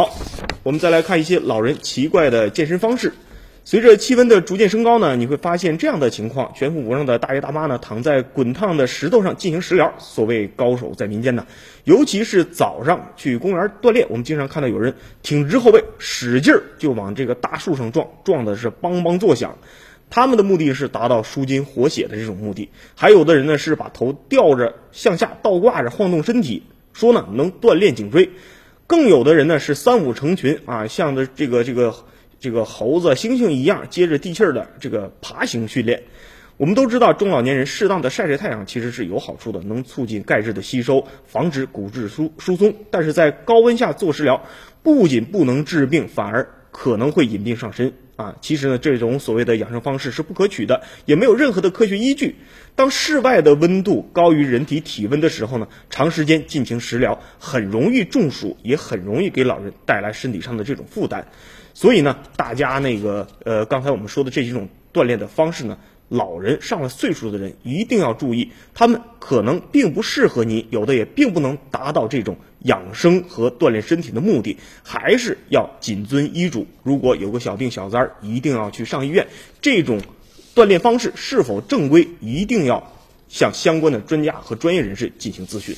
好，我们再来看一些老人奇怪的健身方式。随着气温的逐渐升高呢，你会发现这样的情况：全副武装的大爷大妈呢，躺在滚烫的石头上进行食疗。所谓高手在民间呢，尤其是早上去公园锻炼，我们经常看到有人挺直后背，使劲儿就往这个大树上撞，撞的是梆梆作响。他们的目的是达到舒筋活血的这种目的。还有的人呢，是把头吊着向下倒挂着晃动身体，说呢能锻炼颈椎。更有的人呢是三五成群啊，像的这个这个这个猴子、猩猩一样，接着地气儿的这个爬行训练。我们都知道，中老年人适当的晒晒太阳其实是有好处的，能促进钙质的吸收，防止骨质疏疏松。但是在高温下做食疗，不仅不能治病，反而可能会引病上身啊！其实呢，这种所谓的养生方式是不可取的，也没有任何的科学依据。当室外的温度高于人体体温的时候呢，长时间进行食疗很容易中暑，也很容易给老人带来身体上的这种负担。所以呢，大家那个呃，刚才我们说的这几种锻炼的方式呢，老人上了岁数的人一定要注意，他们可能并不适合你，有的也并不能达到这种养生和锻炼身体的目的，还是要谨遵医嘱。如果有个小病小灾儿，一定要去上医院。这种。锻炼方式是否正规，一定要向相关的专家和专业人士进行咨询。